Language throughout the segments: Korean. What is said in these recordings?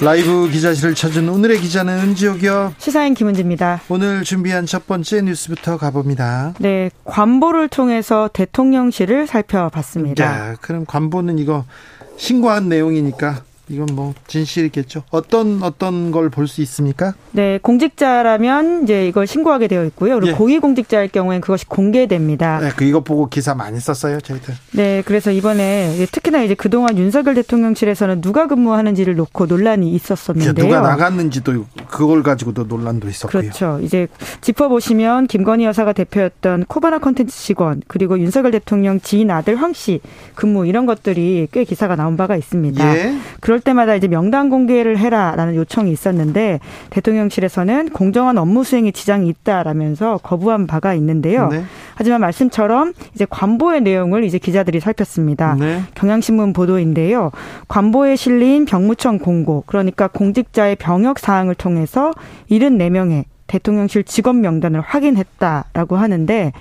라이브 기자실을 찾은 오늘의 기자는 은지옥이요. 시사인 김은지입니다. 오늘 준비한 첫 번째 뉴스부터 가봅니다. 네, 관보를 통해서 대통령실을 살펴봤습니다. 야, 그럼 관보는 이거 신고한 내용이니까 이건 뭐 진실이겠죠. 어떤 어떤 걸 볼 수 있습니까? 네, 공직자라면 이제 이걸 신고하게 되어 있고요. 그리고 예. 고위 공직자일 경우에는 그것이 공개됩니다. 네, 그 이거 보고 기사 많이 썼어요, 저희들. 네, 그래서 이번에 특히나 이제 그동안 윤석열 대통령실에서는 누가 근무하는지를 놓고 논란이 있었었는데요. 누가 나갔는지도 그걸 가지고도 논란도 있었고요. 그렇죠. 이제 짚어 보시면 김건희 여사가 대표였던 코바나 컨텐츠 직원 그리고 윤석열 대통령 지인 아들 황 씨 근무 이런 것들이 꽤 기사가 나온 바가 있습니다. 예. 그럴 때마다 이제 명단 공개를 해라라는 요청이 있었는데 대통령실에서는 공정한 업무 수행에 지장이 있다라면서 거부한 바가 있는데요. 네. 하지만 말씀처럼 이제 관보의 내용을 이제 기자들이 살폈습니다. 네. 경향신문 보도인데요. 관보에 실린 병무청 공고, 그러니까 공직자의 병역 사항을 통해서 74명의 대통령실 직원 명단을 확인했다라고 하는데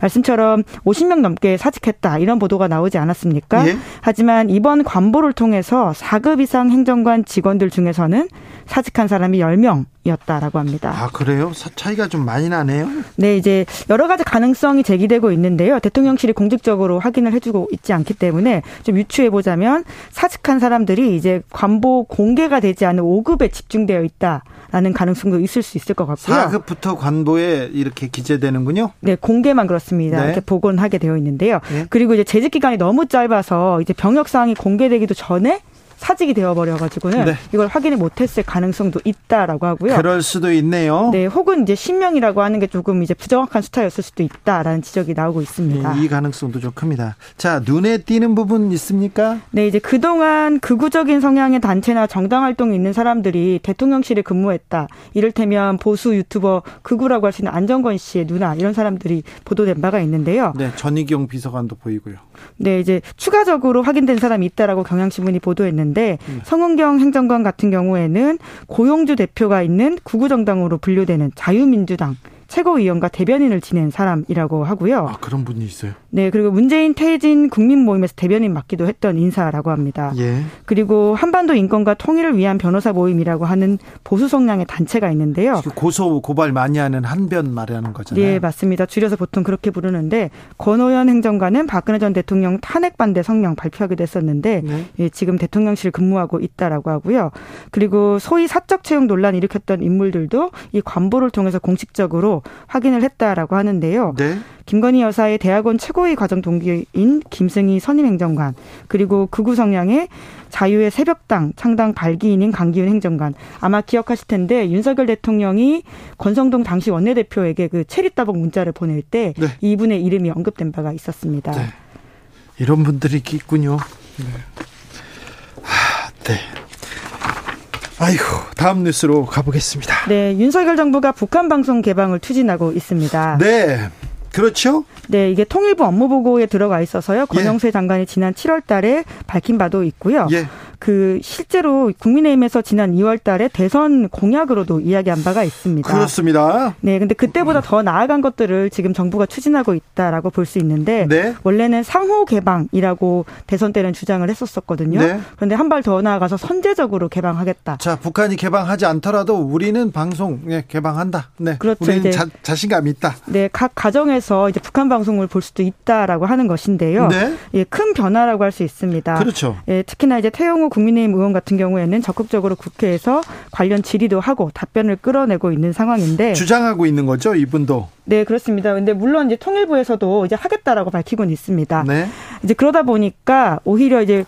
말씀처럼 50명 넘게 사직했다 이런 보도가 나오지 않았습니까? 예? 하지만 이번 관보를 통해서 4급 이상 행정관 직원들 중에서는 사직한 사람이 10명이었다라고 합니다. 아, 그래요? 차이가 좀 많이 나네요? 네, 이제 여러 가지 가능성이 제기되고 있는데요. 대통령실이 공식적으로 확인을 해주고 있지 않기 때문에 좀 유추해 보자면 사직한 사람들이 이제 관보 공개가 되지 않은 5급에 집중되어 있다. 라는 가능성도 있을 수 있을 것 같고요. 4급부터 관보에 이렇게 기재되는군요. 네, 공개만 그렇습니다. 네. 이렇게 복원하게 되어 있는데요. 네. 그리고 이제 재직 기간이 너무 짧아서 이제 병역 사항이 공개되기도 전에 사직이 되어버려가지고는 네. 이걸 확인을 못했을 가능성도 있다라고 하고요. 그럴 수도 있네요. 네, 혹은 이제 신명이라고 하는 게 조금 이제 부정확한 숫자였을 수도 있다라는 지적이 나오고 있습니다. 네, 이 가능성도 좀 큽니다. 자, 눈에 띄는 부분 있습니까? 네, 이제 그동안 극우적인 성향의 단체나 정당 활동이 있는 사람들이 대통령실에 근무했다. 이를테면 보수 유튜버 극우라고 할 수 있는 안정권 씨의 누나 이런 사람들이 보도된 바가 있는데요. 네, 전희경 비서관도 보이고요. 네, 이제 추가적으로 확인된 사람이 있다라고 경향신문이 보도했는데 음. 성은경 행정관 같은 경우에는 고용주 대표가 있는 구구정당으로 분류되는 자유민주당 최고위원과 대변인을 지낸 사람이라고 하고요. 아, 그런 분이 있어요? 네, 그리고 문재인 퇴진 국민 모임에서 대변인 맡기도 했던 인사라고 합니다. 예. 그리고 한반도 인권과 통일을 위한 변호사 모임이라고 하는 보수 성향의 단체가 있는데요. 고소 고발 많이 하는 한변 말하는 거잖아요. 네, 맞습니다. 줄여서 보통 그렇게 부르는데 권오현 행정관은 박근혜 전 대통령 탄핵 반대 성명 발표하기도 했었는데 네. 예, 지금 대통령실 근무하고 있다라고 하고요. 그리고 소위 사적 채용 논란 일으켰던 인물들도 이 관보를 통해서 공식적으로 확인을 했다라고 하는데요. 네. 김건희 여사의 대학원 최고위 과정 동기인 김승희 선임행정관 그리고 극우 성향의 자유의 새벽당 창당 발기인인 강기훈 행정관 아마 기억하실 텐데 윤석열 대통령이 권성동 당시 원내대표에게 그 체리 따봉 문자를 보낼 때 네. 이분의 이름이 언급된 바가 있었습니다. 네. 이런 분들이 있군요. 네. 하, 네. 아이고, 다음 뉴스로 가보겠습니다. 네, 윤석열 정부가 북한 방송 개방을 추진하고 있습니다. 네. 그렇죠? 네, 이게 통일부 업무보고에 들어가 있어서요. 권영세 예. 장관이 지난 7월 달에 밝힌 바도 있고요. 예. 그 실제로 국민의힘에서 지난 2월 달에 대선 공약으로도 이야기한 바가 있습니다. 그렇습니다. 네, 근데 그때보다 더 나아간 것들을 지금 정부가 추진하고 있다라고 볼 수 있는데 네. 원래는 상호 개방이라고 대선 때는 주장을 했었었거든요. 네. 그런데 한 발 더 나아가서 선제적으로 개방하겠다. 자, 북한이 개방하지 않더라도 우리는 방송 예, 개방한다. 네. 그렇죠. 우리는 자, 자신감 있다. 네, 각 가정에서 이제 북한 방송을 볼 수도 있다라고 하는 것인데요. 네. 예, 큰 변화라고 할 수 있습니다. 그렇죠. 예, 특히나 이제 태용호 국민의힘 의원 같은 경우에는 적극적으로 국회에서 관련 질의도 하고 답변을 끌어내고 있는 상황인데 주장하고 있는 거죠, 이분도. 네, 그렇습니다. 근데 물론 이제 통일부에서도 이제 하겠다라고 밝히고는 있습니다. 네. 이제 그러다 보니까 오히려 이제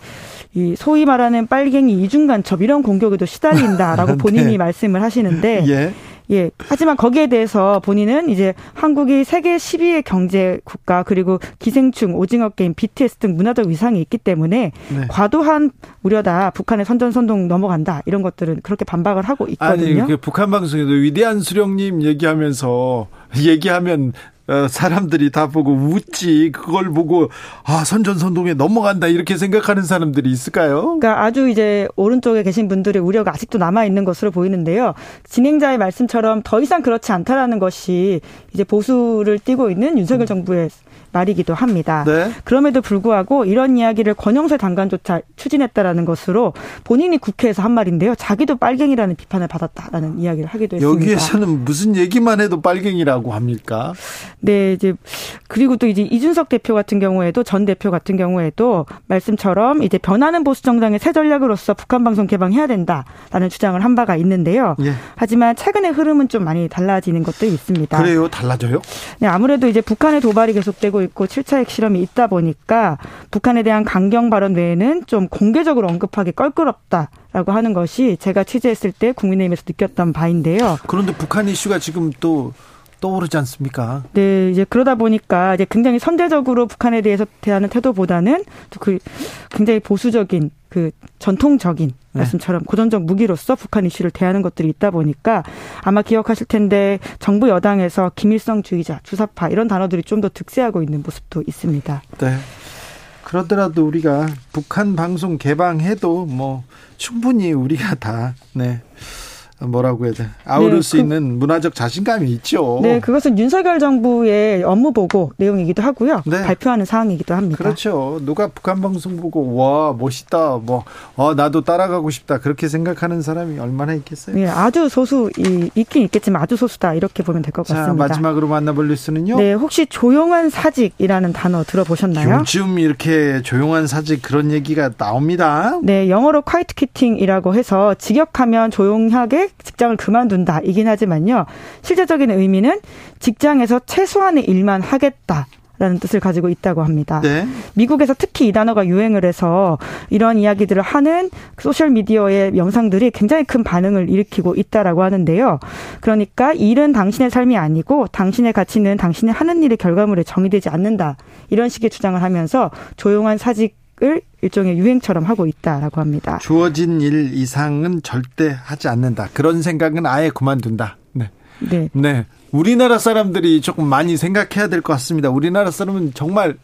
이 소위 말하는 빨갱이 이중간첩 이런 공격에도 시달린다라고 네. 본인이 말씀을 하시는데 예. 예. 하지만 거기에 대해서 본인은 이제 한국이 세계 12위 경제 국가 그리고 기생충, 오징어 게임, BTS 등 문화적 위상이 있기 때문에 네. 과도한 우려다. 북한의 선전선동 넘어간다. 이런 것들은 그렇게 반박을 하고 있거든요. 아니, 그 북한 방송에도 위대한 수령님 얘기하면서 얘기하면 어, 사람들이 다 보고 웃지 그걸 보고 아 선전선동에 넘어간다 이렇게 생각하는 사람들이 있을까요? 그러니까 아주 이제 오른쪽에 계신 분들의 우려가 아직도 남아 있는 것으로 보이는데요. 진행자의 말씀처럼 더 이상 그렇지 않다라는 것이 이제 보수를 띠고 있는 윤석열 정부의 말이기도 합니다. 네. 그럼에도 불구하고 이런 이야기를 권영세 장관조차 추진했다라는 것으로 본인이 국회에서 한 말인데요. 자기도 빨갱이라는 비판을 받았다라는 이야기를 하기도 했습니다. 여기에서는 무슨 얘기만 해도 빨갱이라고 합니까? 네, 이제 그리고 또 이제 이준석 대표 같은 경우에도 전 대표 같은 경우에도 말씀처럼 이제 변하는 보수 정당의 새 전략으로서 북한 방송 개방해야 된다라는 주장을 한 바가 있는데요. 예. 하지만 최근의 흐름은 좀 많이 달라지는 것도 있습니다. 그래요? 달라져요? 네, 아무래도 이제 북한의 도발이 계속되고 있고 7차 핵실험이 있다 보니까 북한에 대한 강경 발언 외에는 좀 공개적으로 언급하기 껄끄럽다. 라고 하는 것이 제가 취재했을 때 국민의힘에서 느꼈던 바인데요. 그런데 북한 이슈가 지금 또 떠오르지 않습니까? 네, 이제 그러다 보니까 이제 굉장히 선제적으로 북한에 대해서 대하는 태도보다는 그 굉장히 보수적인 그 전통적인 네. 말씀처럼 고전적 무기로서 북한 이슈를 대하는 것들이 있다 보니까 아마 기억하실 텐데 정부 여당에서 김일성 주의자, 주사파 이런 단어들이 좀 더 득세하고 있는 모습도 있습니다. 네. 그러더라도 우리가 북한 방송 개방해도 뭐 충분히 우리가 다 네. 뭐라고 해야 돼 아우를 네, 수 그, 있는 문화적 자신감이 있죠. 네, 그것은 윤석열 정부의 업무 보고 내용이기도 하고요. 네. 발표하는 사항이기도 합니다. 그렇죠. 누가 북한 방송 보고 와 멋있다, 뭐 어, 나도 따라가고 싶다 그렇게 생각하는 사람이 얼마나 있겠어요? 네, 아주 소수 이, 있긴 있겠지만 아주 소수다 이렇게 보면 될 것 같습니다. 마지막으로 만나볼 뉴스는요. 네, 혹시 조용한 사직이라는 단어 들어보셨나요? 요즘 이렇게 조용한 사직 그런 얘기가 나옵니다. 네, 영어로 quiet quitting이라고 해서 직역하면 조용하게 직장을 그만둔다 이긴 하지만요. 실제적인 의미는 직장에서 최소한의 일만 하겠다. 라는 뜻을 가지고 있다고 합니다. 네. 미국에서 특히 이 단어가 유행을 해서 이런 이야기들을 하는 소셜 미디어의 영상들이 굉장히 큰 반응을 일으키고 있다라고 하는데요. 그러니까 일은 당신의 삶이 아니고 당신의 가치는 당신이 하는 일의 결과물에 정의되지 않는다. 이런 식의 주장을 하면서 조용한 사직 을 일종의 유행처럼 하고 있다라고 합니다. 주어진 일 이상은 절대 하지 않는다. 그런 생각은 아예 그만둔다. 네. 네. 네. 우리나라 사람들이 조금 많이 생각해야 될 것 같습니다. 우리나라 사람은 정말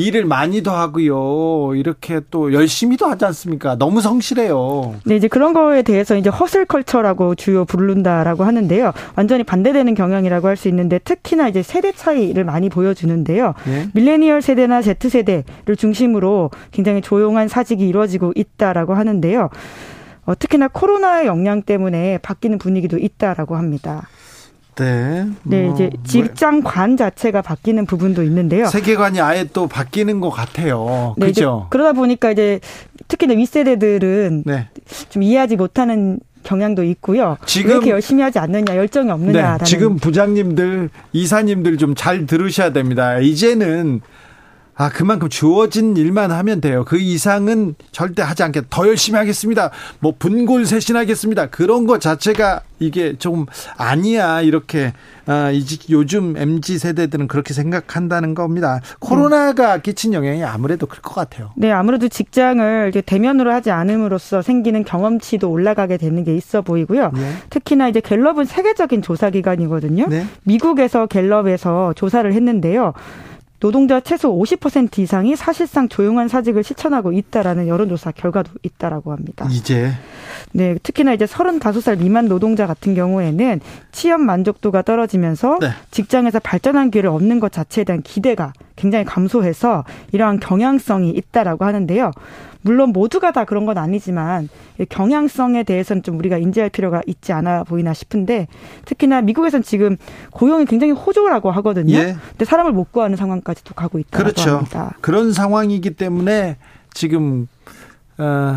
일을 많이도 하고요. 이렇게 또 열심히도 하지 않습니까? 너무 성실해요. 네, 이제 그런 거에 대해서 이제 허슬 컬처라고 주요 부른다라고 하는데요. 완전히 반대되는 경향이라고 할 수 있는데 특히나 이제 세대 차이를 많이 보여주는데요. 네? 밀레니얼 세대나 Z 세대를 중심으로 굉장히 조용한 사직이 이루어지고 있다라고 하는데요. 어, 특히나 코로나의 영향 때문에 바뀌는 분위기도 있다라고 합니다. 네. 네, 뭐, 이제 직장관 자체가 바뀌는 부분도 있는데요. 세계관이 아예 또 바뀌는 것 같아요. 네, 그렇죠. 그러다 보니까 이제 특히나 윗세대들은 네. 좀 이해하지 못하는 경향도 있고요. 지금 왜 이렇게 열심히 하지 않느냐, 열정이 없느냐. 네, 지금 부장님들, 이사님들 좀 잘 들으셔야 됩니다. 이제는 아, 그만큼 주어진 일만 하면 돼요. 그 이상은 절대 하지 않게 더 열심히 하겠습니다. 뭐 분골 쇄신하겠습니다. 그런 것 자체가 이게 좀 아니야 이렇게 아, 요즘 mz 세대들은 그렇게 생각한다는 겁니다. 코로나가 음. 끼친 영향이 아무래도 클 것 같아요. 네, 아무래도 직장을 대면으로 하지 않음으로써 생기는 경험치도 올라가게 되는 게 있어 보이고요. 네. 특히나 이제 갤럽은 세계적인 조사 기관이거든요. 네. 미국에서 갤럽에서 조사를 했는데요. 노동자 최소 50% 이상이 사실상 조용한 사직을 실천하고 있다라는 여론조사 결과도 있다라고 합니다. 이제 네, 특히나 이제 35살 미만 노동자 같은 경우에는 취업 만족도가 떨어지면서 네. 직장에서 발전한 기회를 얻는 것 자체에 대한 기대가 굉장히 감소해서 이러한 경향성이 있다라고 하는데요. 물론 모두가 다 그런 건 아니지만 경향성에 대해서는 좀 우리가 인지할 필요가 있지 않아 보이나 싶은데 특히나 미국에서는 지금 고용이 굉장히 호조라고 하거든요. 예. 근데 사람을 못 구하는 상황까지도 가고 있다고 그렇죠. 합니다. 그런 상황이기 때문에 지금 어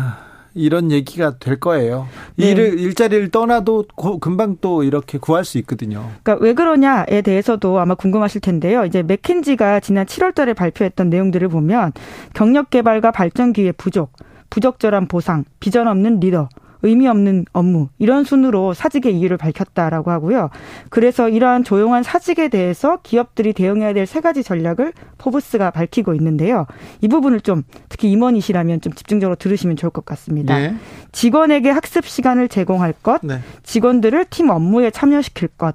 이런 얘기가 될 거예요. 네. 일을 일자리를 떠나도 고, 금방 또 이렇게 구할 수 있거든요. 그러니까 왜 그러냐에 대해서도 아마 궁금하실 텐데요. 이제 맥킨지가 지난 7월달에 발표했던 내용들을 보면 경력 개발과 발전 기회 부족, 부적절한 보상, 비전 없는 리더 의미 없는 업무 이런 순으로 사직의 이유를 밝혔다라고 하고요. 그래서 이러한 조용한 사직에 대해서 기업들이 대응해야 될 세 가지 전략을 포브스가 밝히고 있는데요. 이 부분을 좀 특히 임원이시라면 좀 집중적으로 들으시면 좋을 것 같습니다. 네. 직원에게 학습 시간을 제공할 것, 네. 직원들을 팀 업무에 참여시킬 것,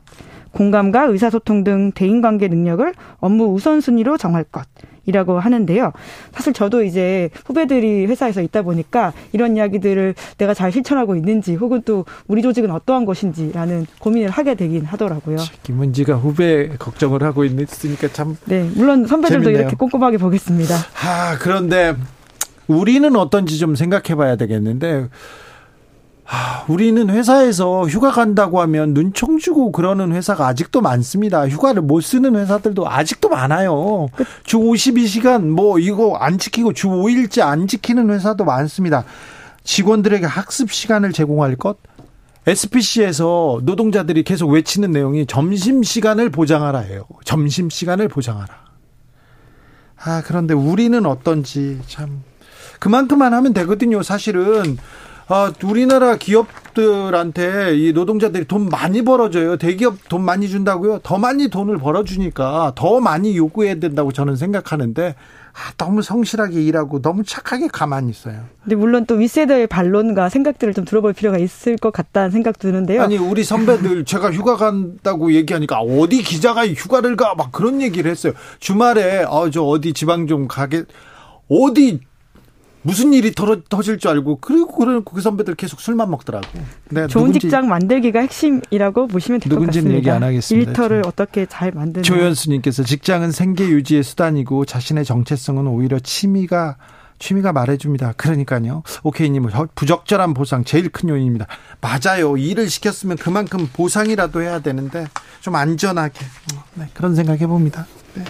공감과 의사소통 등 대인관계 능력을 업무 우선순위로 정할 것. 이라고 하는데요. 사실 저도 이제 후배들이 회사에서 있다 보니까 이런 이야기들을 내가 잘 실천하고 있는지 혹은 또 우리 조직은 어떠한 것인지라는 고민을 하게 되긴 하더라고요. 김은지가 후배 걱정을 하고 있으니까 참. 네, 물론 선배들도 재밌네요. 이렇게 꼼꼼하게 보겠습니다. 아, 그런데 우리는 어떤지 좀 생각해 봐야 되겠는데 우리는 회사에서 휴가 간다고 하면 눈총 주고 그러는 회사가 아직도 많습니다. 휴가를 못 쓰는 회사들도 아직도 많아요. 주 52시간 뭐 이거 안 지키고 주 5일째 안 지키는 회사도 많습니다. 직원들에게 학습 시간을 제공할 것? SPC에서 노동자들이 계속 외치는 내용이 점심 시간을 보장하라 예요. 점심 시간을 보장하라. 아, 그런데 우리는 어떤지 참 그만큼만 하면 되거든요. 사실은 아, 우리나라 기업들한테 이 노동자들이 돈 많이 벌어줘요. 대기업 돈 많이 준다고요? 더 많이 돈을 벌어주니까 더 많이 요구해야 된다고 저는 생각하는데 아, 너무 성실하게 일하고 너무 착하게 가만히 있어요. 근데 물론 또 윗세대의 반론과 생각들을 좀 들어볼 필요가 있을 것 같다는 생각 드는데요. 아니 우리 선배들 제가 휴가 간다고 얘기하니까 어디 기자가 휴가를 가 막 그런 얘기를 했어요. 주말에 어저 어디 지방 좀 가게 어디 무슨 일이 터질 줄 알고 그리고 그런 그 선배들 계속 술만 먹더라고. 네, 좋은 누군지, 직장 만들기가 핵심이라고 보시면 될 것 같습니다. 얘기 안 하겠습니다. 일터를 어떻게 잘 만드는. 조현수님께서 직장은 생계 유지의 수단이고 자신의 정체성은 오히려 취미가 취미가 말해줍니다. 그러니까요. 오케이님 부적절한 보상 제일 큰 요인입니다. 맞아요. 일을 시켰으면 그만큼 보상이라도 해야 되는데 좀 안전하게 네, 그런 생각 해봅니다. 네.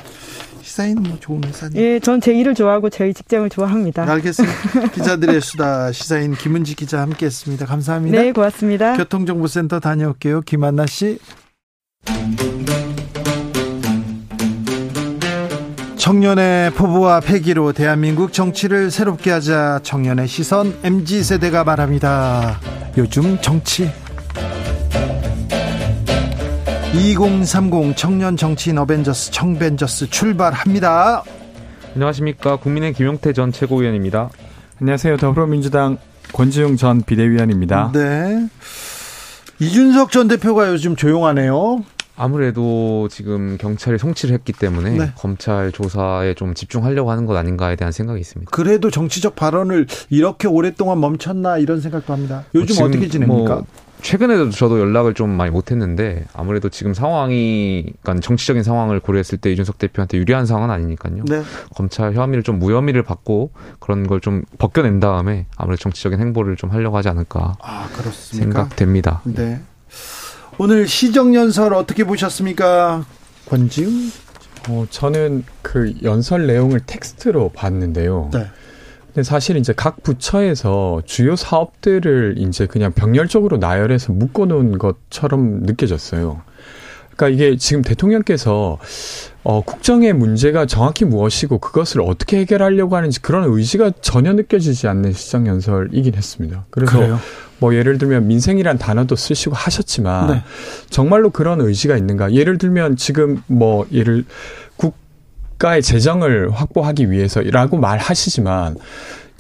시사인 뭐 좋은 회사니. 예, 전 제 일을 좋아하고 저희 직장을 좋아합니다. 알겠습니다. 기자들의 수다 시사인 김은지 기자 함께했습니다. 감사합니다. 네, 고맙습니다. 교통정보센터 다녀올게요. 김한나 씨. 청년의 포부와 패기로 대한민국 정치를 새롭게 하자 청년의 시선 MZ 세대가 말합니다. 요즘 정치 2030 청년 정치인 어벤져스 청벤져스 출발합니다. 안녕하십니까 국민의 김용태 전 최고위원입니다. 안녕하세요 더불어민주당 권지웅 전 비대위원입니다. 네. 이준석 전 대표가 요즘 조용하네요. 아무래도 지금 경찰이 송치를 했기 때문에 네. 검찰 조사에 좀 집중하려고 하는 것 아닌가에 대한 생각이 있습니다. 그래도 정치적 발언을 이렇게 오랫동안 멈췄나 이런 생각도 합니다. 요즘 뭐 어떻게 지냅니까? 뭐 최근에도 저도 연락을 좀 많이 못했는데 아무래도 지금 상황이 그러니까 정치적인 상황을 고려했을 때 이준석 대표한테 유리한 상황은 아니니까요. 네. 검찰 혐의를 좀 무혐의를 받고 그런 걸 좀 벗겨낸 다음에 아무래도 정치적인 행보를 좀 하려고 하지 않을까 아, 생각됩니다. 네. 오늘 시정 연설 어떻게 보셨습니까, 권지웅? 어, 저는 그 연설 내용을 텍스트로 봤는데요. 네. 근데 사실 이제 각 부처에서 주요 사업들을 이제 그냥 병렬적으로 나열해서 묶어놓은 것처럼 느껴졌어요. 그러니까 이게 지금 대통령께서 어, 국정의 문제가 정확히 무엇이고 그것을 어떻게 해결하려고 하는지 그런 의지가 전혀 느껴지지 않는 시장 연설이긴 했습니다. 그래서 그래요? 뭐 예를 들면 민생이란 단어도 쓰시고 하셨지만 네. 정말로 그런 의지가 있는가? 예를 들면 지금 뭐 예를 국 가의 재정을 확보하기 위해서라고 말하시지만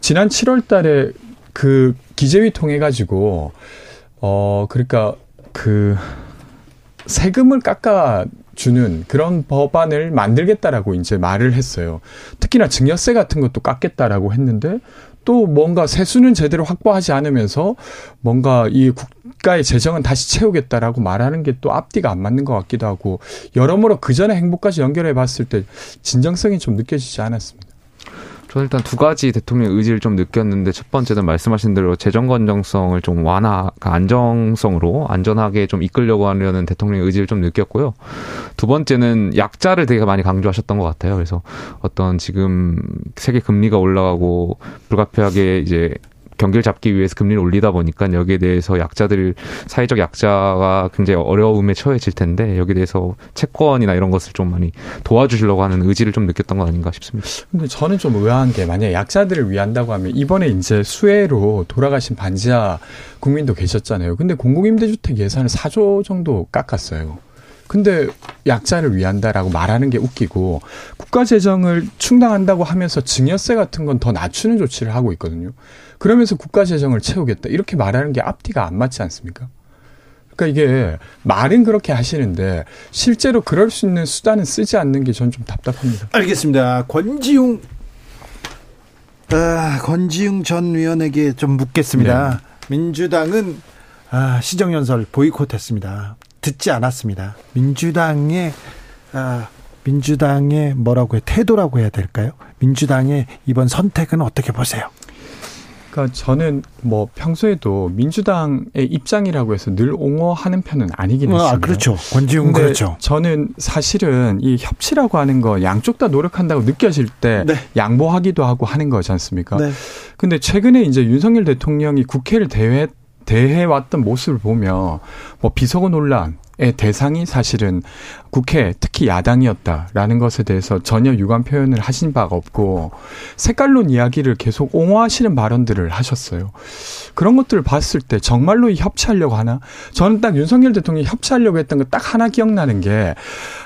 지난 7월 달에 그 기재위 통해 가지고 어 그러니까 그 세금을 깎아 주는 그런 법안을 만들겠다라고 이제 말을 했어요. 특히나 증여세 같은 것도 깎겠다라고 했는데 또 뭔가 세수는 제대로 확보하지 않으면서 뭔가 이 국가의 재정은 다시 채우겠다라고 말하는 게 또 앞뒤가 안 맞는 것 같기도 하고 여러모로 그 전에 행보까지 연결해 봤을 때 진정성이 좀 느껴지지 않았습니다. 저는 일단 두 가지 대통령 의지를 좀 느꼈는데 첫 번째는 말씀하신 대로 재정 건정성을 좀 완화, 그러니까 안정성으로 안전하게 좀 이끌려고 하려는 대통령의 의지를 좀 느꼈고요. 두 번째는 약자를 되게 많이 강조하셨던 것 같아요. 그래서 어떤 지금 세계 금리가 올라가고 불가피하게 이제 경기를 잡기 위해서 금리를 올리다 보니까 여기에 대해서 약자들 사회적 약자가 굉장히 어려움에 처해질 텐데 여기에 대해서 채권이나 이런 것을 좀 많이 도와주시려고 하는 의지를 좀 느꼈던 거 아닌가 싶습니다. 근데 저는 좀 의아한 게 만약 약자들을 위한다고 하면 이번에 이제 수혜로 돌아가신 반지하 국민도 계셨잖아요. 근데 공공임대주택 예산을 4조 정도 깎았어요. 근데 약자를 위한다라고 말하는 게 웃기고 국가 재정을 충당한다고 하면서 증여세 같은 건 더 낮추는 조치를 하고 있거든요. 그러면서 국가 재정을 채우겠다 이렇게 말하는 게 앞뒤가 안 맞지 않습니까? 그러니까 이게 말은 그렇게 하시는데 실제로 그럴 수 있는 수단은 쓰지 않는 게 전 좀 답답합니다. 알겠습니다. 권지웅 아, 권지웅 전 위원에게 좀 묻겠습니다. 네. 민주당은 아, 시정연설 보이콧했습니다. 듣지 않았습니다. 민주당의 아, 민주당의 뭐라고 해 태도라고 해야 될까요? 민주당의 이번 선택은 어떻게 보세요? 그러니까 저는 뭐 평소에도 민주당의 입장이라고 해서 늘 옹호하는 편은 아니긴 아, 했습니다. 아, 그렇죠. 권지웅 그렇죠. 저는 사실은 이 협치라고 하는 거 양쪽 다 노력한다고 느껴질 때 네. 양보하기도 하고 하는 거지 않습니까? 네. 근데 최근에 이제 윤석열 대통령이 국회를 대회 대해 왔던 모습을 보면 뭐 비서고 논란, 의 대상이 사실은 국회 특히 야당이었다라는 것에 대해서 전혀 유감 표현을 하신 바가 없고 색깔론 이야기를 계속 옹호하시는 발언들을 하셨어요. 그런 것들을 봤을 때 정말로 협치하려고 하나? 저는 딱 윤석열 대통령이 협치하려고 했던 거 딱 하나 기억나는 게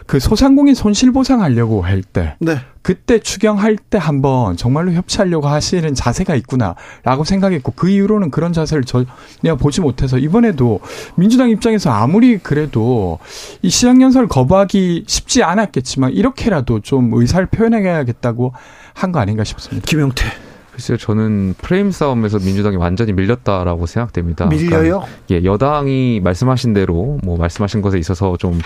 그 소상공인 손실보상하려고 할 때. 네. 그때 추경할 때 한번 정말로 협치하려고 하시는 자세가 있구나라고 생각했고 그 이후로는 그런 자세를 전혀 보지 못해서 이번에도 민주당 입장에서 아무리 그래도 이 시장연설 거부하기 쉽지 않았겠지만 이렇게라도 좀 의사를 표현해야겠다고 한 거 아닌가 싶습니다. 김용태. 글쎄요, 저는 프레임 싸움에서 민주당이 완전히 밀렸다라고 생각됩니다. 밀려요? 그러니까 예, 여당이 말씀하신 대로 뭐 말씀하신 것에 있어서 좀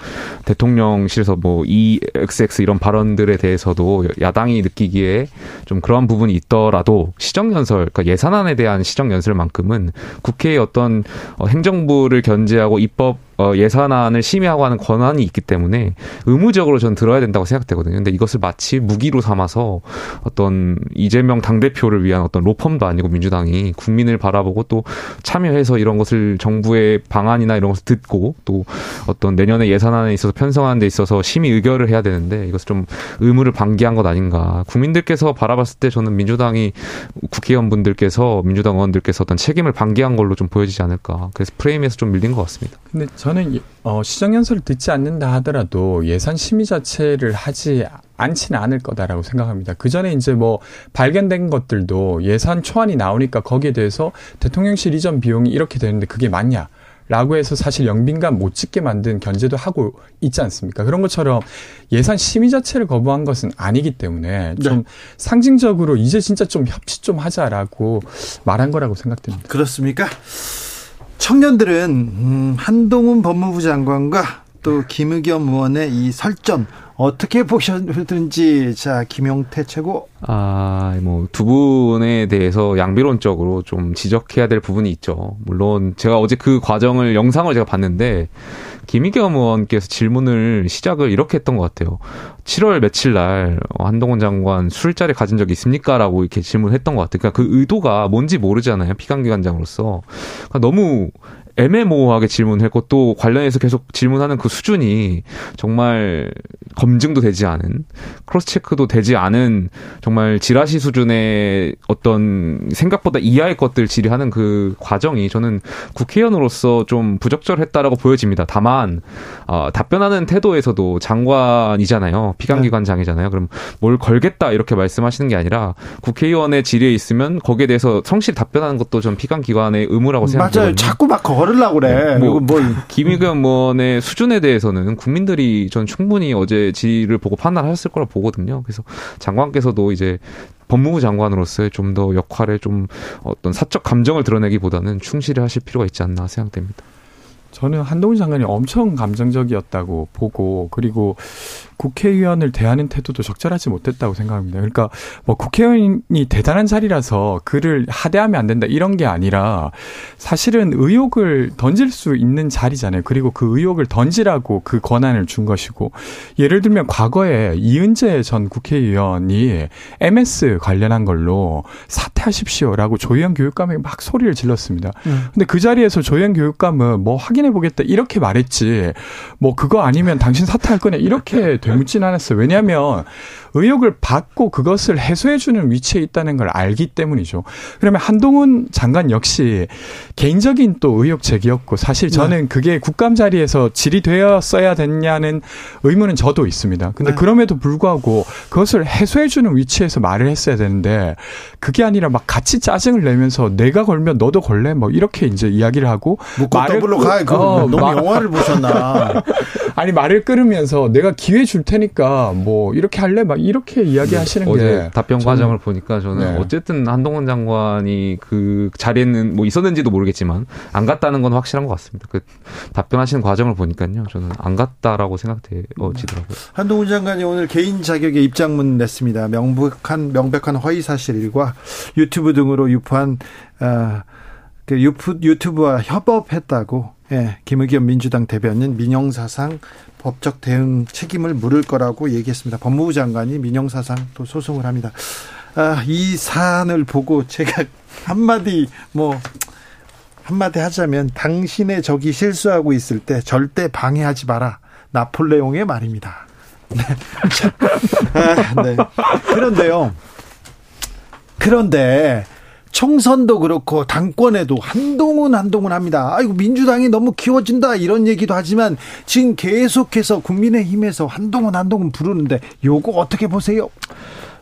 대통령실에서 뭐 EXX 이런 발언들에 대해서도 야당이 느끼기에 좀 그런 부분이 있더라도 시정연설, 그러니까 예산안에 대한 시정연설만큼은 국회의 어떤 어, 행정부를 견제하고 입법 어, 예산안을 심의하고 하는 권한이 있기 때문에 의무적으로 전 들어야 된다고 생각되거든요. 근데 이것을 마치 무기로 삼아서 어떤 이재명 당대표를 위한 어떤 로펌도 아니고 민주당이 국민을 바라보고 또 참여해서 이런 것을 정부의 방안이나 이런 것을 듣고 또 어떤 내년에 예산안에 있어서 편성하는 데 있어서 심의 의결을 해야 되는데 이것을 좀 의무를 방기한 것 아닌가. 국민들께서 바라봤을 때 저는 민주당이 국회의원분들께서 민주당 의원들께서 어떤 책임을 방기한 걸로 좀 보여지지 않을까. 그래서 프레임에서 좀 밀린 것 같습니다. 근데 저는 어, 시정 연설을 듣지 않는다 하더라도 예산 심의 자체를 하지 않지는 않을 거다라고 생각합니다. 그 전에 이제 뭐 발견된 것들도 예산 초안이 나오니까 거기에 대해서 대통령실 이전 비용이 이렇게 되는데 그게 맞냐? 라고 해서 사실 영빈감 못 찍게 만든 견제도 하고 있지 않습니까? 그런 것처럼 예산 심의 자체를 거부한 것은 아니기 때문에 좀 네. 상징적으로 이제 진짜 좀 협치 좀 하자라고 말한 거라고 생각됩니다. 그렇습니까? 청년들은 음, 한동훈 법무부 장관과 또 김의겸 의원의 이 설전 어떻게 보셨는지 자 김용태 최고. 아뭐 두 분에 대해서 양비론적으로 좀 지적해야 될 부분이 있죠. 물론 제가 어제 그 과정을 영상을 제가 봤는데 김희겸 의원께서 질문을 시작을 이렇게 했던 것 같아요. 7월 며칠 날 한동훈 장관 술자리 가진 적 있습니까? 라고 이렇게 질문했던 것 같아요. 그러니까 그 의도가 뭔지 모르잖아요. 피감기관장으로서. 그러니까 너무 애매모호하게 질문했고 또 관련해서 계속 질문하는 그 수준이 정말 검증도 되지 않은 크로스 체크도 되지 않은 정말 지라시 수준의 어떤 생각보다 이하의 것들 질의하는 그 과정이 저는 국회의원으로서 좀 부적절했다라고 보여집니다. 다만 어, 답변하는 태도에서도 장관이잖아요. 피감기관장이잖아요. 그럼 뭘 걸겠다 이렇게 말씀하시는 게 아니라 국회의원의 질의에 있으면 거기에 대해서 성실 답변하는 것도 전 피감기관의 의무라고 생각합니다. 맞아요. 자꾸 막 걸 으려고 그래. 뭐, 뭐 김의겸 의원의 수준에 대해서는 국민들이 전 충분히 어제 지를 보고 판단하셨을 거라 보거든요. 그래서 장관께서도 이제 법무부 장관으로서의 좀 더 역할에 좀 어떤 사적 감정을 드러내기보다는 충실히 하실 필요가 있지 않나 생각됩니다. 저는 한동훈 장관이 엄청 감정적이었다고 보고 그리고 국회의원을 대하는 태도도 적절하지 못했다고 생각합니다. 그러니까 뭐 국회의원이 대단한 자리라서 그를 하대하면 안 된다 이런 게 아니라 사실은 의혹을 던질 수 있는 자리잖아요. 그리고 그 의혹을 던지라고 그 권한을 준 것이고 예를 들면 과거에 이은재 전 국회의원이 MS 관련한 걸로 사퇴하십시오라고 조희연 교육감에게 막 소리를 질렀습니다. 음. 근데 그 자리에서 조희연 교육감은 뭐 확인해 보겠다. 이렇게 말했지. 뭐 그거 아니면 당신 사퇴할 거냐 이렇게 되묻진 않았어요. 왜냐하면 의혹을 받고 그것을 해소해주는 위치에 있다는 걸 알기 때문이죠. 그러면 한동훈 장관 역시 개인적인 또 의혹 제기였고 사실 저는 네. 그게 국감 자리에서 질의되었어야 됐냐는 의문은 저도 있습니다. 근데 네. 그럼에도 불구하고 그것을 해소해주는 위치에서 말을 했어야 되는데 그게 아니라 막 같이 짜증을 내면서 내가 걸면 너도 걸래? 뭐 이렇게 이제 이야기를 하고 말을 더블로 가. 그 어, 너무 마, 영화를 보셨나? 아니 말을 끊으면서 내가 기회 줄 테니까 뭐 이렇게 할래? 막 이렇게 이야기하시는 네. 어제 답변 저는, 과정을 보니까 저는 네. 어쨌든 한동훈 장관이 그 자리에는 뭐 있었는지도 모르겠지만 안 갔다는 건 확실한 것 같습니다. 그 답변하시는 과정을 보니까요, 저는 안 갔다라고 생각되어지더라고요. 한동훈 장관이 오늘 개인 자격의 입장문 냈습니다. 명백한 명백한 허위 사실과 유튜브 등으로 유포한 어, 그 유튜브와 협업했다고 예, 김의겸 민주당 대변인 민영사상 법적 대응 책임을 물을 거라고 얘기했습니다. 법무부 장관이 민영사상 또 소송을 합니다. 아, 이 사안을 보고 제가 한마디 뭐 한마디 하자면 당신의 적이 실수하고 있을 때 절대 방해하지 마라. 나폴레옹의 말입니다. 네. 아, 네. 그런데요. 그런데 총선도 그렇고 당권에도 한동훈 한동훈 합니다. 아이고 민주당이 너무 키워진다 이런 얘기도 하지만 지금 계속해서 국민의힘에서 한동훈 한동훈 부르는데 요거 어떻게 보세요?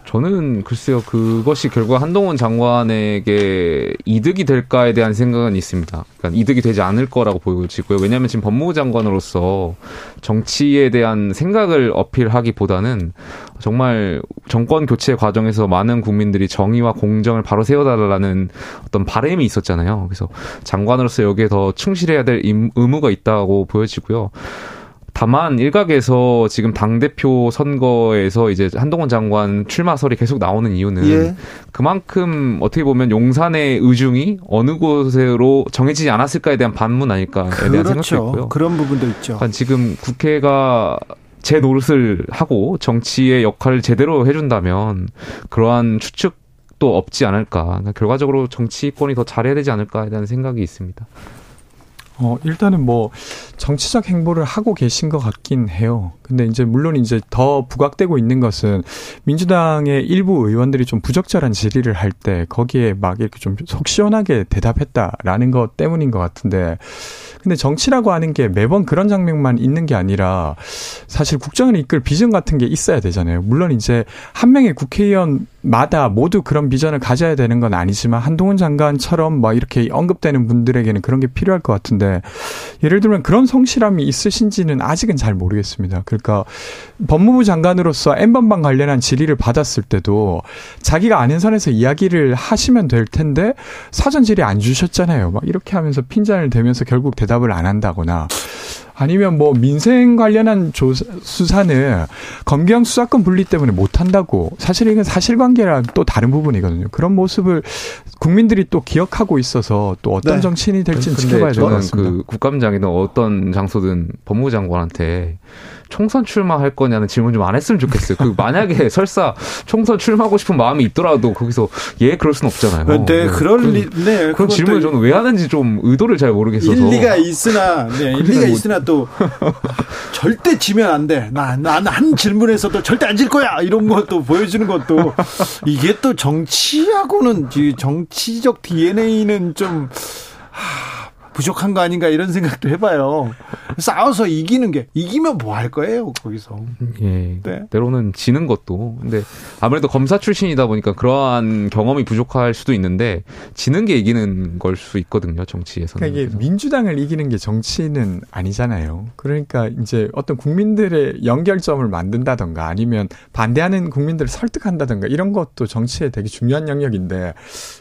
저는 글쎄요 그것이 결국 한동훈 장관에게 이득이 될까에 대한 생각은 있습니다. 그러니까 이득이 되지 않을 거라고 보여지고요. 왜냐하면 지금 법무부 장관으로서 정치에 대한 생각을 어필하기보다는 정말 정권 교체 과정에서 많은 국민들이 정의와 공정을 바로 세워달라는 어떤 바램이 있었잖아요. 그래서 장관으로서 여기에 더 충실해야 될 의무가 있다고 보여지고요. 다만 일각에서 지금 당 대표 선거에서 이제 한동훈 장관 출마설이 계속 나오는 이유는 예. 그만큼 어떻게 보면 용산의 의중이 어느 곳으로 정해지지 않았을까에 대한 반문 아닐까에 그렇죠. 대한 생각도 있고요. 그런 부분도 있죠. 그러니까 지금 국회가 제 노릇을 하고 정치의 역할을 제대로 해준다면 그러한 추측도 없지 않을까. 그러니까 결과적으로 정치권이 더 잘해야 되지 않을까에 대한 생각이 있습니다. 어, 일단은 뭐, 정치적 행보를 하고 계신 것 같긴 해요. 근데 이제 물론 이제 더 부각되고 있는 것은 민주당의 일부 의원들이 좀 부적절한 질의를 할 때 거기에 막 이렇게 좀 속 시원하게 대답했다라는 것 때문인 것 같은데 근데 정치라고 하는 게 매번 그런 장면만 있는 게 아니라 사실 국정을 이끌 비전 같은 게 있어야 되잖아요. 물론 이제 한 명의 국회의원 마다 모두 그런 비전을 가져야 되는 건 아니지만 한동훈 장관처럼 막 이렇게 언급되는 분들에게는 그런 게 필요할 것 같은데 예를 들면 그런 성실함이 있으신지는 아직은 잘 모르겠습니다. 그러니까 법무부 장관으로서 엠번방 관련한 질의를 받았을 때도 자기가 아는 선에서 이야기를 하시면 될 텐데 사전 질의 안 주셨잖아요. 막 이렇게 하면서 핀잔을 대면서 결국 대답 대답을 안 한다거나 아니면 뭐 민생 관련한 조사, 수사는 검경 수사권 분리 때문에 못 한다고 사실 이건 사실관계랑 또 다른 부분이거든요. 그런 모습을 국민들이 또 기억하고 있어서 또 어떤 네. 정치인이 될지는 지켜봐야 될 것 같습니다. 그 국감장이든 어떤 장소든 법무부 장관한테 총선 출마할 거냐는 질문 좀 안 했으면 좋겠어요. 그 만약에 설사 총선 출마하고 싶은 마음이 있더라도 거기서 예 그럴 수는 없잖아요. 네, 네 그럴 그, 리, 네 그런 질문을 저는 왜 하는지 좀 의도를 잘 모르겠어서 일리가 있으나 네, 일리가 뭐, 있으나 또 절대 지면 안 돼. 나난 질문에서도 절대 안 질 거야. 이런 것도 보여주는 것도 이게 또 정치하고는 정치적 DNA는 좀 하, 부족한 거 아닌가 이런 생각도 해봐요. 싸워서 이기는 게 이기면 뭐 할 거예요 거기서. 예. 네. 때로는 지는 것도. 근데 아무래도 검사 출신이다 보니까 그러한 경험이 부족할 수도 있는데 지는 게 이기는 걸 수 있거든요 정치에서는. 그러니까 이게 민주당을 이기는 게 정치는 아니잖아요. 그러니까 이제 어떤 국민들의 연결점을 만든다던가 아니면 반대하는 국민들을 설득한다던가 이런 것도 정치에 되게 중요한 영역인데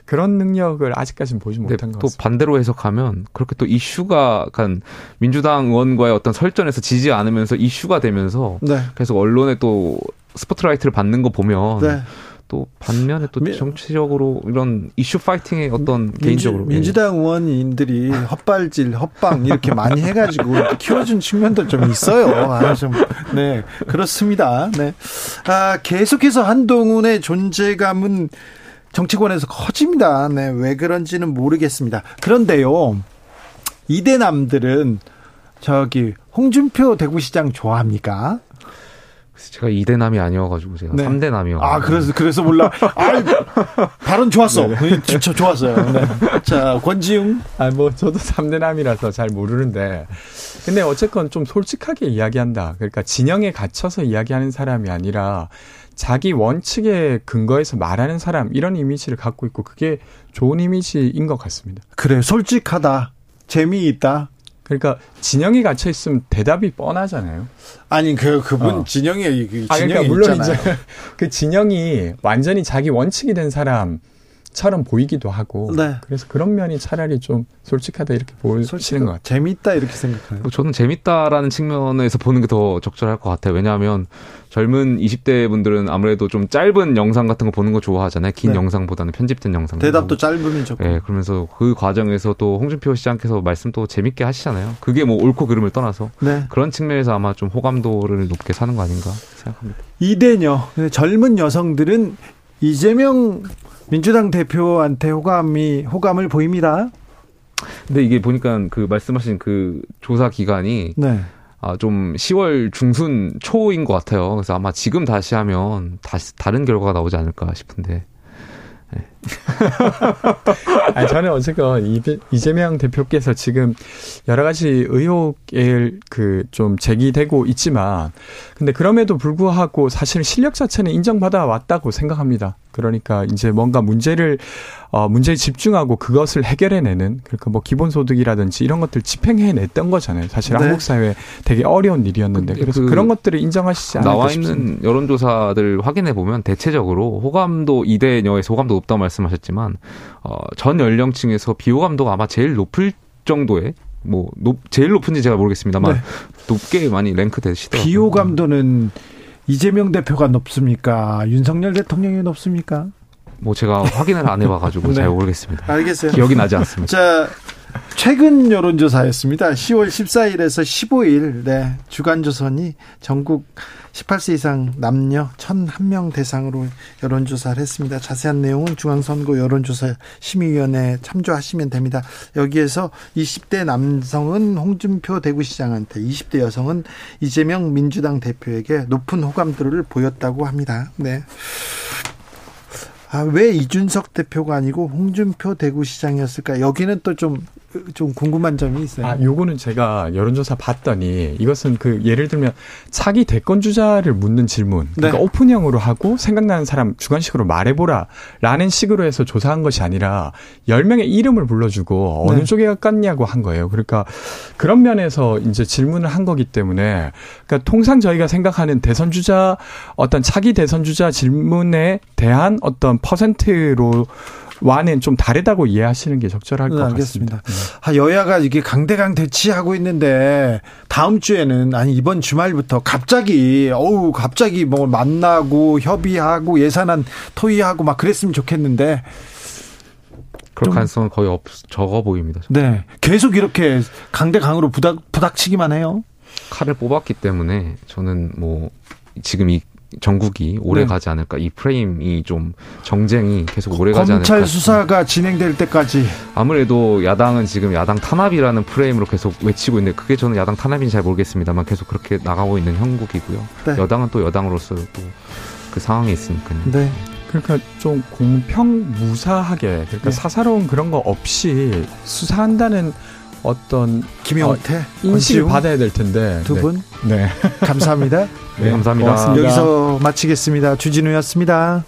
그런 능력을 아직까지는 보지 못한 것 같습니다. 또 반대로 해석하면 그렇게 또 이슈가 약간 민주당 의원과의 어떤 설전에서 지지 않으면서 이슈가 되면서 네. 계속 언론에 또 스포트라이트를 받는 거 보면 네. 또 반면에 또 정치적으로 이런 이슈 파이팅의 어떤 민주, 개인적으로 예. 민주당 의원님들이 헛발질, 헛방 이렇게 많이 해가지고 키워준 측면도 좀 있어요. 아, 좀, 네, 그렇습니다. 네. 아, 계속해서 한동훈의 존재감은 정치권에서 커집니다. 네, 왜 그런지는 모르겠습니다. 그런데요, 이대남들은 저기 홍준표 대구시장 좋아합니까? 제가 2대남이 아니어가지고 제가 네. 3대남이요. 아, 그래서, 그래서 몰라. 아, 발언 좋았어. 네. 네. 진짜 좋았어요. 네. 자, 권지웅. 아, 뭐, 저도 3대남이라서 잘 모르는데. 근데 어쨌건 좀 솔직하게 이야기한다. 그러니까 진영에 갇혀서 이야기하는 사람이 아니라 자기 원칙에 근거해서 말하는 사람, 이런 이미지를 갖고 있고 그게 좋은 이미지인 것 같습니다. 그래, 솔직하다. 재미있다. 그러니까 진영이 갇혀 있으면 대답이 뻔하잖아요. 아니 그 그분 어. 진영이 그 진영이 아, 그러니까 물론 있잖아요. 이제 그 진영이 완전히 자기 원칙이 된 사람 처럼 보이기도 하고 네. 그래서 그런 면이 차라리 좀 솔직하다 이렇게 보시는 것 같아요. 재밌다 이렇게 생각해요. 뭐 저는 재밌다라는 측면에서 보는 게 더 적절할 것 같아요. 왜냐하면 젊은 20대 분들은 아무래도 좀 짧은 영상 같은 거 보는 거 좋아하잖아요. 긴 네. 영상보다는 편집된 영상. 대답도 짧으면 좋고. 네, 그러면서 그 과정에서 또 홍준표 시장께서 말씀도 재밌게 하시잖아요. 그게 뭐 옳고 그름을 떠나서 네. 그런 측면에서 아마 좀 호감도를 높게 사는 거 아닌가 생각합니다. 이대녀 젊은 여성들은 이재명 민주당 대표한테 호감이 호감을 보입니다. 근데 이게 보니까 그 말씀하신 그 조사 기간이 네. 아, 좀 10월 중순 초인 것 같아요. 그래서 아마 지금 다시 하면 다시 다른 결과가 나오지 않을까 싶은데. 네. 아니, 저는 어쨌건 이재명 대표께서 지금 여러 가지 의혹을 그좀 제기되고 있지만, 근데 그럼에도 불구하고 사실 실력 자체는 인정받아 왔다고 생각합니다. 그러니까 이제 뭔가 문제를 어 문제에 집중하고 그것을 해결해내는 그러니까 뭐 기본소득이라든지 이런 것들 집행해냈던 거잖아요. 사실 네. 한국 사회 되게 어려운 일이었는데 그래서 그 그런 것들을 인정하시지 않을까 나와 있는 싶습니다. 여론조사들 확인해 보면 대체적으로 호감도 이대녀에서 호감도 높다고 말씀하셨지만 어, 전 연령층에서 비호감도가 아마 제일 높을 정도의 뭐 높, 제일 높은지 제가 모르겠습니다만 네. 높게 많이 랭크 되시더라고요. 비호감도는 이재명 대표가 높습니까? 윤석열 대통령이 높습니까? 뭐 제가 확인을 안 해봐가지고 네. 잘 모르겠습니다. 알겠어요. 기억이 나지 않습니다. 자, 최근 여론조사였습니다. 10월 14일에서 15일, 네, 주간조선이 전국 18세 이상 남녀 1,001명 대상으로 여론조사를 했습니다. 자세한 내용은 중앙선거 여론조사 심의위원회에 참조하시면 됩니다. 여기에서 20대 남성은 홍준표 대구시장한테, 20대 여성은 이재명 민주당 대표에게 높은 호감도를 보였다고 합니다. 네. 아, 왜 이준석 대표가 아니고 홍준표 대구시장이었을까? 여기는 또 좀 좀 궁금한 점이 있어요. 아, 요거는 제가 여론조사 봤더니 이것은 그 예를 들면 차기 대권 주자를 묻는 질문, 그러니까 네. 오픈형으로 하고 생각나는 사람 주관식으로 말해보라 라는 식으로 해서 조사한 것이 아니라 10명의 이름을 불러주고 어느 네. 쪽에 가깝냐고 한 거예요. 그러니까 그런 면에서 이제 질문을 한 거기 때문에 그러니까 통상 저희가 생각하는 대선 주자 어떤 차기 대선 주자 질문에 대한 어떤 퍼센트로 와는 좀 다르다고 이해하시는 게 적절할 네, 것 알겠습니다. 같습니다. 아, 여야가 이게 강대강 대치하고 있는데 다음 주에는 아니 이번 주말부터 갑자기 어우 갑자기 뭐 만나고 협의하고 예산안 토의하고 막 그랬으면 좋겠는데 그럴 가능성은 거의 없, 적어 보입니다. 네. 계속 이렇게 강대강으로 부닥, 부닥치기만 해요. 칼을 뽑았기 때문에 저는 뭐 지금 이 전국이 오래 네. 가지 않을까 이 프레임이 좀 정쟁이 계속 오래 가지 않을까 검찰 수사가 진행될 때까지 아무래도 야당은 지금 야당 탄압이라는 프레임으로 계속 외치고 있는데 그게 저는 야당 탄압인지 잘 모르겠습니다만 계속 그렇게 나가고 있는 형국이고요 네. 여당은 또 여당으로서 또 그 상황에 있으니까요. 네. 그러니까 좀 공평 무사하게 그러니까 네. 사사로운 그런 거 없이 수사한다는 어떤 김영태 어, 인식을 받아야 될 텐데 두 분. 네. 네. 감사합니다. 네, 감사합니다. 고맙습니다. 여기서 마치겠습니다. 주진우였습니다.